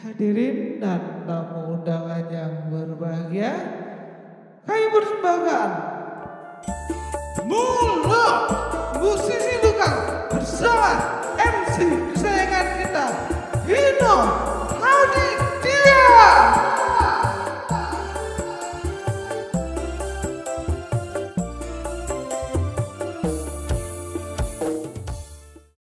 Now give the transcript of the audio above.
Hadirin dan tamu undangan yang berbahagia, kami persembahkan Mulut Musisi Tukang bersama MC